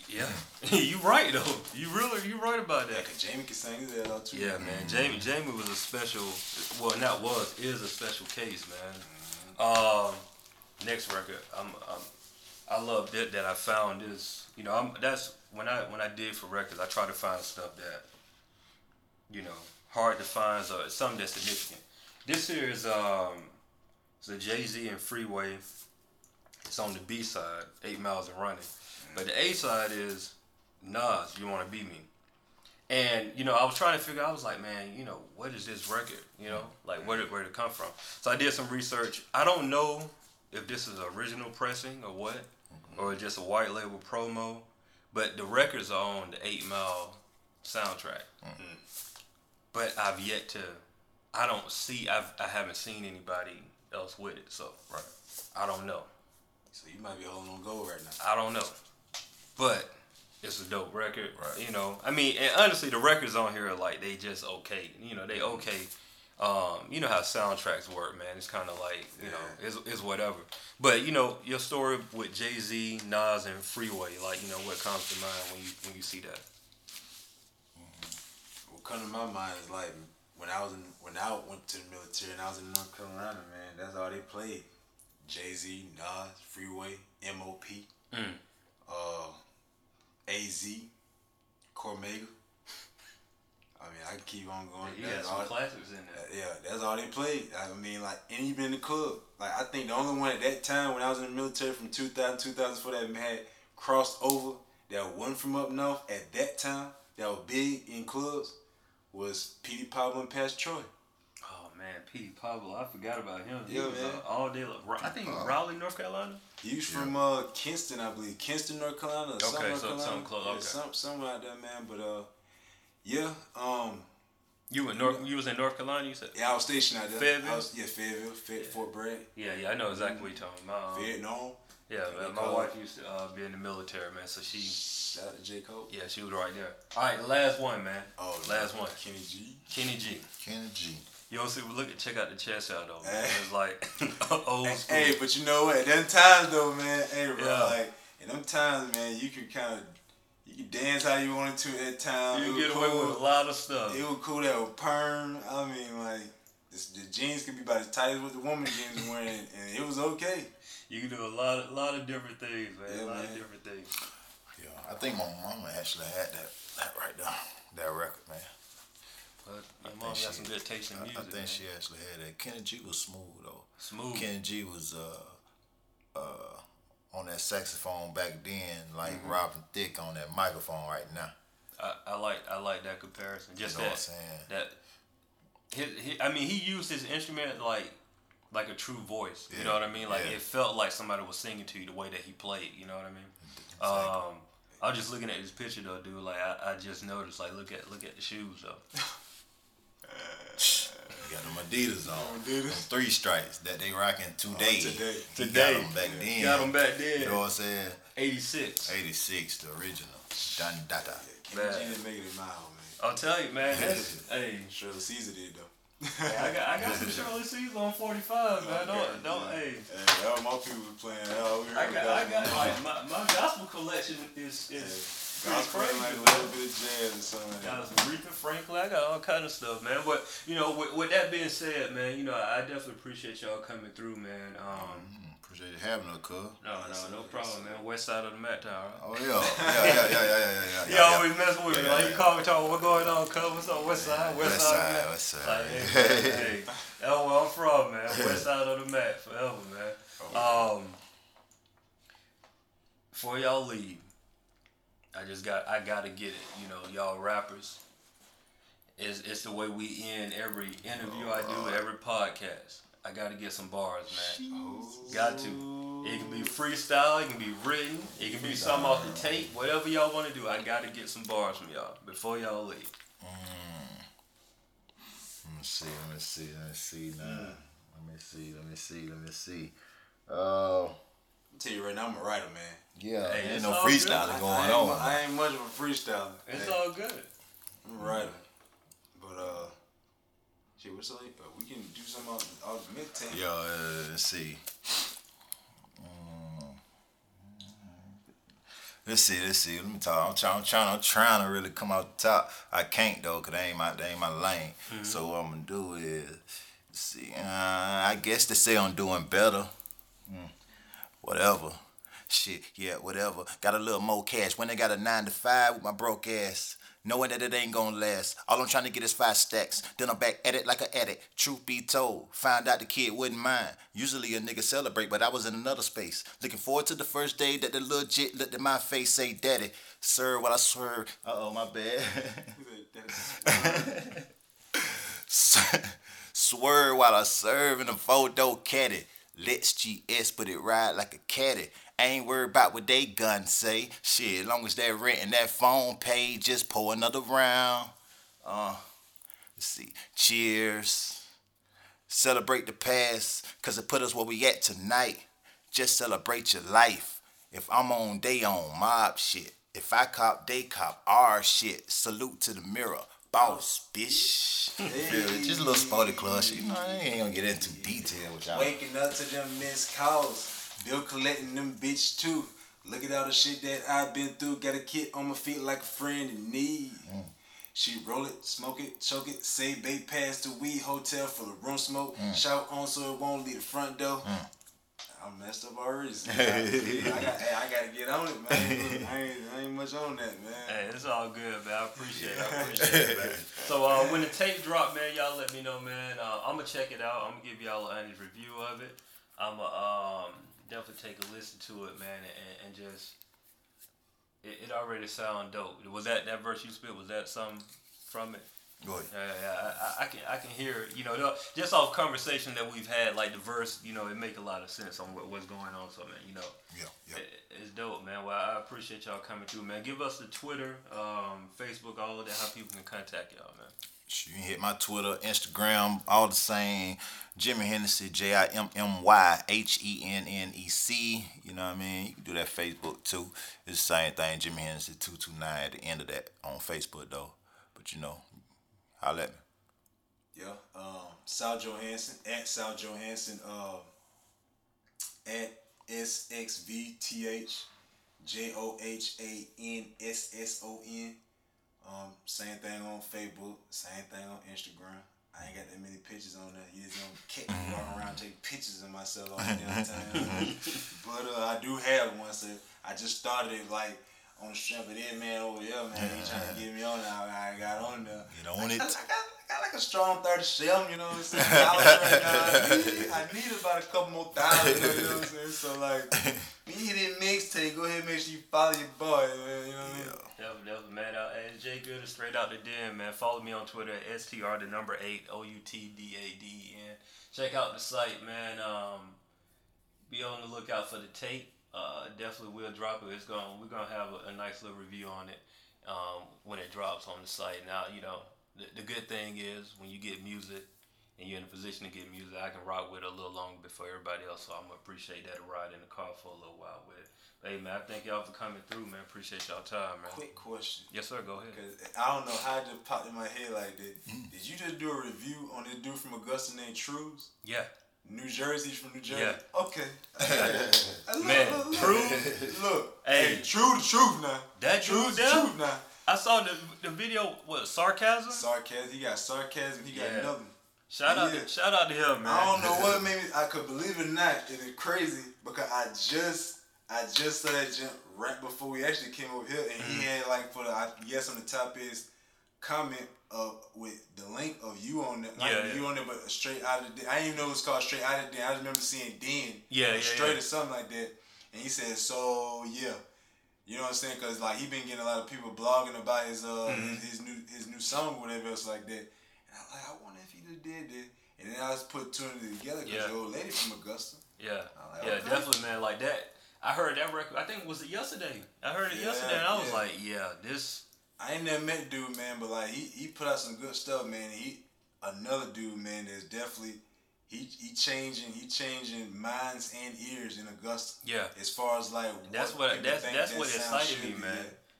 yeah, you right though. You really you right about Yeah, that. 'cause Jamie can sing his ass out too. Yeah, man. Jamie Jamie was a special. Well, not was is a special case, man. Um, next record, I'm, I'm I love that that I found this. You know, I'm that's when I when I dig for records, I try to find stuff that you know hard to find, so it's something that's significant. This here is um, it's a Jay Z and Freeway. It's on the B side, Eight Miles and Running, but the A side is Nas. You want to be me. And you know, I was trying to figure. I was like, man, you know, what is this record? You know, like where did where did it come from? So I did some research. I don't know if this is original pressing or what, or just a white label promo. But the records are on the Eight Mile soundtrack. But I've yet to. I don't see. I've I haven't seen anybody else with it. So Right. I don't know. So you might be holding on gold right now. I don't know. But it's a dope record. Right. You know, I mean, and honestly, the records on here are like they just okay. You know, they okay. Um, you know how soundtracks work, man. It's kind of like you know, it's, it's whatever. But you know, your story with Jay Z, Nas, and Freeway, like you know, what comes to mind when you when you see that? What come to my mind is like when I was in when I went to the military and I was in North Carolina, man. That's all they played. Jay Z, Nas, Freeway, M.O.P. Mm. uh, A.Z. Cormega. I mean, I can keep on going. You got That's some all- classics in there. Yeah, that's all they played. I mean, like, and even in the club. Like, I think the only one at that time when I was in the military from 2000, 2004 that had crossed over, that wasn't from up north at that time, that was big in clubs, was Petey Pablo and Pastor Troy. Oh man, P. Pablo, I forgot about him. He Yeah, was, man. uh, all day. Like, I think Raleigh, North Carolina. He was from uh, Kinston, I believe. Kinston, North Carolina. Or something, Okay, North so- Carolina. something close, Yeah, okay. some, somewhere out there, man. But, uh, yeah, um, You in North? You was in North Carolina. You said? yeah, I was stationed out there. Fayetteville? I was, yeah, Fayetteville, Fay- Fort Bragg, Yeah, yeah, I know exactly what you're talking about. Um, Vietnam. Yeah, man, my wife used to uh, be in the military, man. So she, Shout out to J. Cole. yeah, she was right there. All right, the last one, man. Oh, Last one. Kenny G. Kenny G. Kenny G. You don't see? Look at check out the chest out though. Man. Hey. It's like old school. Hey, but you know what? At them times though, man, hey, bro, Yeah. like in them times, man, you can kind of you can dance how you wanted to at that time. You get away with a lot of stuff. It was cool that was perm. I mean, like this, the jeans could be about as tight as what the woman jeans was wearing, and it was okay. You can do a lot, of, lot of different things, man. Yeah, a lot of different things. Yeah, I think my mama actually had that, that right there, that record, man. But your think mom got she- some good taste in I, music. I think man. she actually had that. Kenny G was smooth though. Smooth. Kenny G was uh uh on that saxophone back then, like Mm-hmm. Robin Thicke on that microphone right now. I, I like I like that comparison. Just You know what that I'm saying? that. His, he, I mean, he used his instrument like like a true voice. You know what I mean? Like yeah. it felt like somebody was singing to you the way that he played. You know what I mean? Um, I was just looking at this picture though, dude. Like I, I just noticed. Like look at look at the shoes though. You got them Adidas on. Adidas. Them three stripes that they rocking today. today. He Today. got them back then. Got 'em back then. You know what I'm saying? Eighty six. 86, the original. Dun data. Kenny G didn't make it in my house, man. I'll tell you, man. That's, hey, Shirley Caesar did though. Hey, I got I got some Shirley Caesar on forty five, man. Don't don't hey. Hey, all my people was playing. Hell, we I got I got like my, my gospel collection is is Gospel pretty like a little bit of jazz or something. Got some Aretha Franklin. I got all kind of stuff, man. But you know, with, with that being said, man, you know, I definitely appreciate y'all coming through, man. Um, Mm, Appreciate you having us, cuz. no, no, no problem, man. West side of the Met Tower. Oh, yeah. Yeah, yeah, yeah, yeah, yeah, yeah. You yeah, always mess with me. Yeah, Like yeah. you call me talking, what going on, cuz? What's up, West Side? West, West Side. side, man. west side. Like, hey, man, hey, that's where I'm from, man. West side of the Met, forever, man. Um, before y'all leave, I just got, I gotta get it. You know, y'all rappers. It's, it's the way we end every interview I do, every podcast. I gotta get some bars, man. Got to. It can be freestyle, it can be written, it can be something off the tape, whatever y'all want to do. I gotta get some bars from y'all before y'all leave. Let me see, let me see, let me see now. Let me see, let me see, let me see. Uh, I'll tell you right now, I'm a writer, man. yeah, Hey, ain't no all good. freestyling I going on. I ain't much of a freestyler. It's Hey, all good. I'm a writer. But, uh, shit, what's up? Uh, we can do something off, off the mixtape. Yeah, uh, let's see. Mm. Let's see, let's see. Let me talk. I'm trying, I'm trying, I'm trying to really come out the top. I can't though, cause that ain't my, that ain't my lane. So what I'm gonna do is, let's see. Uh, I guess they say I'm doing better. Mm. Whatever. Shit, yeah, whatever. Got a little more cash. When they got a nine to five with my broke ass. Knowing that it ain't gonna last. All I'm trying to get is five stacks. Then I'm back at it like an addict. Truth be told, found out the kid wouldn't mind. Usually a nigga celebrate, but I was in another space. Looking forward to the first day that the little jit looked at my face, say, Daddy, sir, while I swerve. Uh oh, my bad. Swerve while I serve in a four-door caddy. Lexus GS, but it ride like a caddy. I ain't worried about what they gun say. Shit, as long as that rent and that phone paid, just pour another round. Uh, let's see. Cheers. Celebrate the past, cause it put us where we at tonight. Just celebrate your life. If I'm on, they on mob shit. If I cop, they cop our shit. Salute to the mirror. Boss, bitch. Yeah, just a little sporty club shit. You know, I ain't gonna get into detail with y'all. Waking up to them missed calls. Bill collecting them bitch too. Look at all the shit that I've been through. Got a kid on my feet like a friend in need. She roll it, smoke it, choke it, say bait pass the weed hotel for the room smoke. Shout on so it won't leave the front door. I messed up already. so I, I, got, hey, I gotta get on it, man. I ain't, I ain't much on that, man. Hey, it's all good, man. I appreciate it. I appreciate it, man. So uh, when the tape drop, man, y'all let me know, man. Uh, I'm gonna check it out. I'm gonna give y'all an honest review of it. I'm gonna um, definitely take a listen to it, man, and, and just it, it already sound dope. Was that that verse you spit? Was that something from it? Go ahead. Yeah, yeah, I, I- can I can hear. You know, just off conversation that we've had, like the verse, you know, it make a lot of sense on what, what's going on. So man, you know, Yeah, yeah. it- it's dope, man. Well, I appreciate y'all coming through, man. Give us the Twitter, um, Facebook, all of that, how people can contact y'all, man. You can hit my Twitter, Instagram, all the same. Jimmy Hennec, J I M M Y H E N N E C. You know what I mean? You can do that Facebook too. It's the same thing, Jimmy Hennec 229 at the end of that on Facebook though. But you know, holla at me. Yeah, um, South Johansson at South Johansson, um, at S X V T H J O H A N S S O N. Um, same thing on Facebook, same thing on Instagram. I ain't got that many pictures on there. You just gonna catch me walking around taking pictures of myself all the damn time. but uh, I do have one. So I just started it like on the strength of that man over there, man. He trying to get me on now. I got on there. You on it. I got, I got like a strong 37, you know what I'm saying? Dollars right. I need, I need about a couple more thousand, you know what I'm saying? So, like, when you hit that mixtape, go ahead and make sure you follow your boy, man. You know what I mean? Definitely, definitely, man. Uh, and Jay Good is straight out the den, man. Follow me on Twitter at STR, the number eight, O U T D A D. And check out the site, man. Um, be on the lookout for the tape. Uh, definitely will drop it. It's going. We're gonna have a, a nice little review on it um, when it drops on the site. Now, you know, the, the good thing is when you get music and you're in a position to get music, I can rock with it a little longer before everybody else. So I'm gonna appreciate that ride in the car for a little while with it. But, hey man, I thank y'all for coming through, man. Appreciate y'all time, man. Quick question. Yes, sir. Go ahead. Cause I don't know how it just popped in my head like that. Did you just do a review on this dude from Augusta named Trues? Yeah. New Jersey, from New Jersey. Yeah. Okay. Look, Man, look, look. True. Look, Hey. hey, true the truth now. That True the truth now. I saw the the video. What sarcasm? Sarcasm. He got sarcasm. He got Yeah. nothing. Shout out Yeah. to shout out to him, man. I don't know what made me. I could believe it or not. It is crazy because I just I just saw that jump right before we actually came over here, and Mm-hmm. he had like for the I guess on the top is comment of with the link of you on the not Yeah, you on there, but straight out of the. I didn't even know it was called straight out of the. I just remember seeing Den. Yeah, yeah, straight yeah. or something like that, and he said, "So yeah." You know what I'm saying? Cause like he been getting a lot of people blogging about his uh Mm-hmm. his, his new his new song or whatever else like that. And I like, I wonder if he just did that. And then I was put two and two together because Yeah. the old lady from Augusta. Yeah, like, yeah, okay. definitely, man. Like that. I heard that record. I think was it yesterday. I heard it Yeah, yesterday, and I was yeah. like, yeah, this. I ain't never met dude, man, but like he, he put out some good stuff, man. He another dude, man, that's definitely he he changing he changing minds and ears in Augusta. Yeah, As far as like that's what what that's that's that what excited me, man.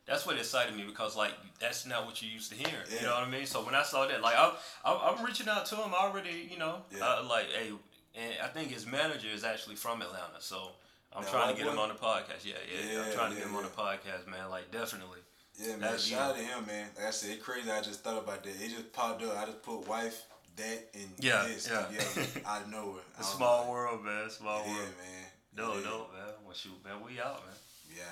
That's what excited me because like that's not what you used to hear. Yeah. You know what I mean? So when I saw that, like I'm I'm, I'm reaching out to him already. You know, Yeah. uh, like hey, and I think his manager is actually from Atlanta, so I'm That trying to get him on the podcast. Yeah, yeah, yeah. I'm trying to get him on the podcast, man. Like definitely. Yeah, man. Shout out to him, man. Like I said, it crazy. I just thought about that. It just popped up. I just put wife, that, and Yeah, this yeah. together out of nowhere. I A small world, man. Small Yeah, world. man. No, yeah. no, man. Well, shoot, man. We out, man. Yeah.